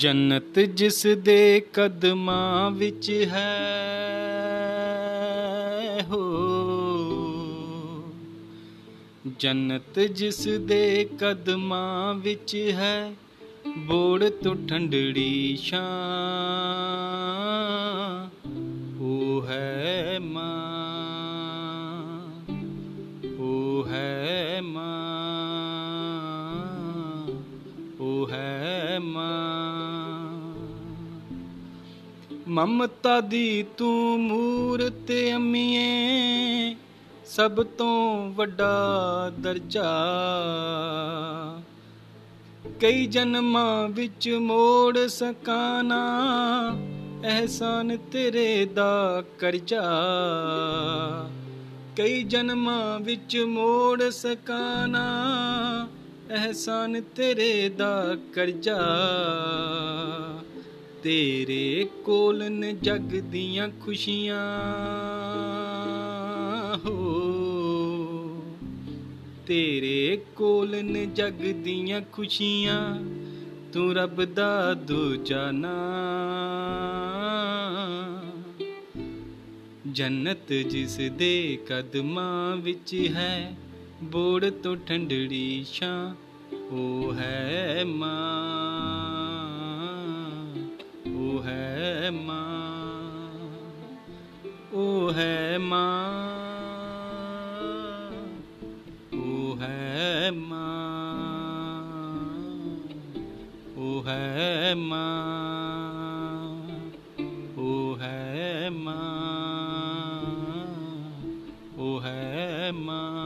ਜੰਨਤ ਜਿਸ ਦੇ ਕਦਮਾਂ ਵਿੱਚ ਹੈ। ਹੋ। ਜੰਨਤ ਜਿਸ ਦੇ ਕਦਮਾਂ ਵਿੱਚ ਹੈ, ਬੋੜ ਤੋਂ ਠੰਡੜੀ ਛਾਂ। ਉਹ ਹੈ ਮਾਂ ਉਹ ਹੈ ਮਾਂ ਉਹ ਹੈ ਮਾਂ। ਮਮਤਾ ਦੀ ਤੂੰ ਮੂਰਤ ਅੰਮੀਏ, ਸਭ ਤੋਂ ਵੱਡਾ ਦਰਜਾ। ਕਈ ਜਨਮਾਂ ਵਿੱਚ ਮੋੜ ਸਕਾਨਾ ਅਹਿਸਾਨ ਤੇਰੇ ਦਾ ਕਰਜ਼ਾ। ਕਈ ਜਨਮਾਂ ਵਿੱਚ ਮੋੜ ਸਕਾਨਾ ਅਹਿਸਾਨ ਤੇਰੇ ਦਾ ਕਰਜ਼ਾ। ਤੇਰੇ ਕੋਲ ਨ ਜਗ ਦੀਆਂ ਖੁਸ਼ੀਆਂ। ਹੋ, ਤੇਰੇ ਕੋਲ ਨ ਜਗ ਦੀਆਂ ਖੁਸ਼ੀਆਂ, ਤੂੰ ਰੱਬ ਦਾ ਦੂਜਾ ਨਾਂ। ਜੰਨਤ ਜਿਸ ਦੇ ਕਦਮਾਂ ਵਿੱਚ ਹੈ, ਬੋੜ ਤੋਂ ਠੰਡੜੀ ਛਾਂ, ਉਹ ਹੈ ਮਾਂ। ਹੈ ਮਾਂ ਉਹ ਹੈ ਮਾਂ ਉਹ ਹੈ ਮਾਂ ਉਹ ਹੈ ਮਾਂ ਉਹ ਹੈ ਮਾਂ ਉਹ ਹੈ ਮਾਂ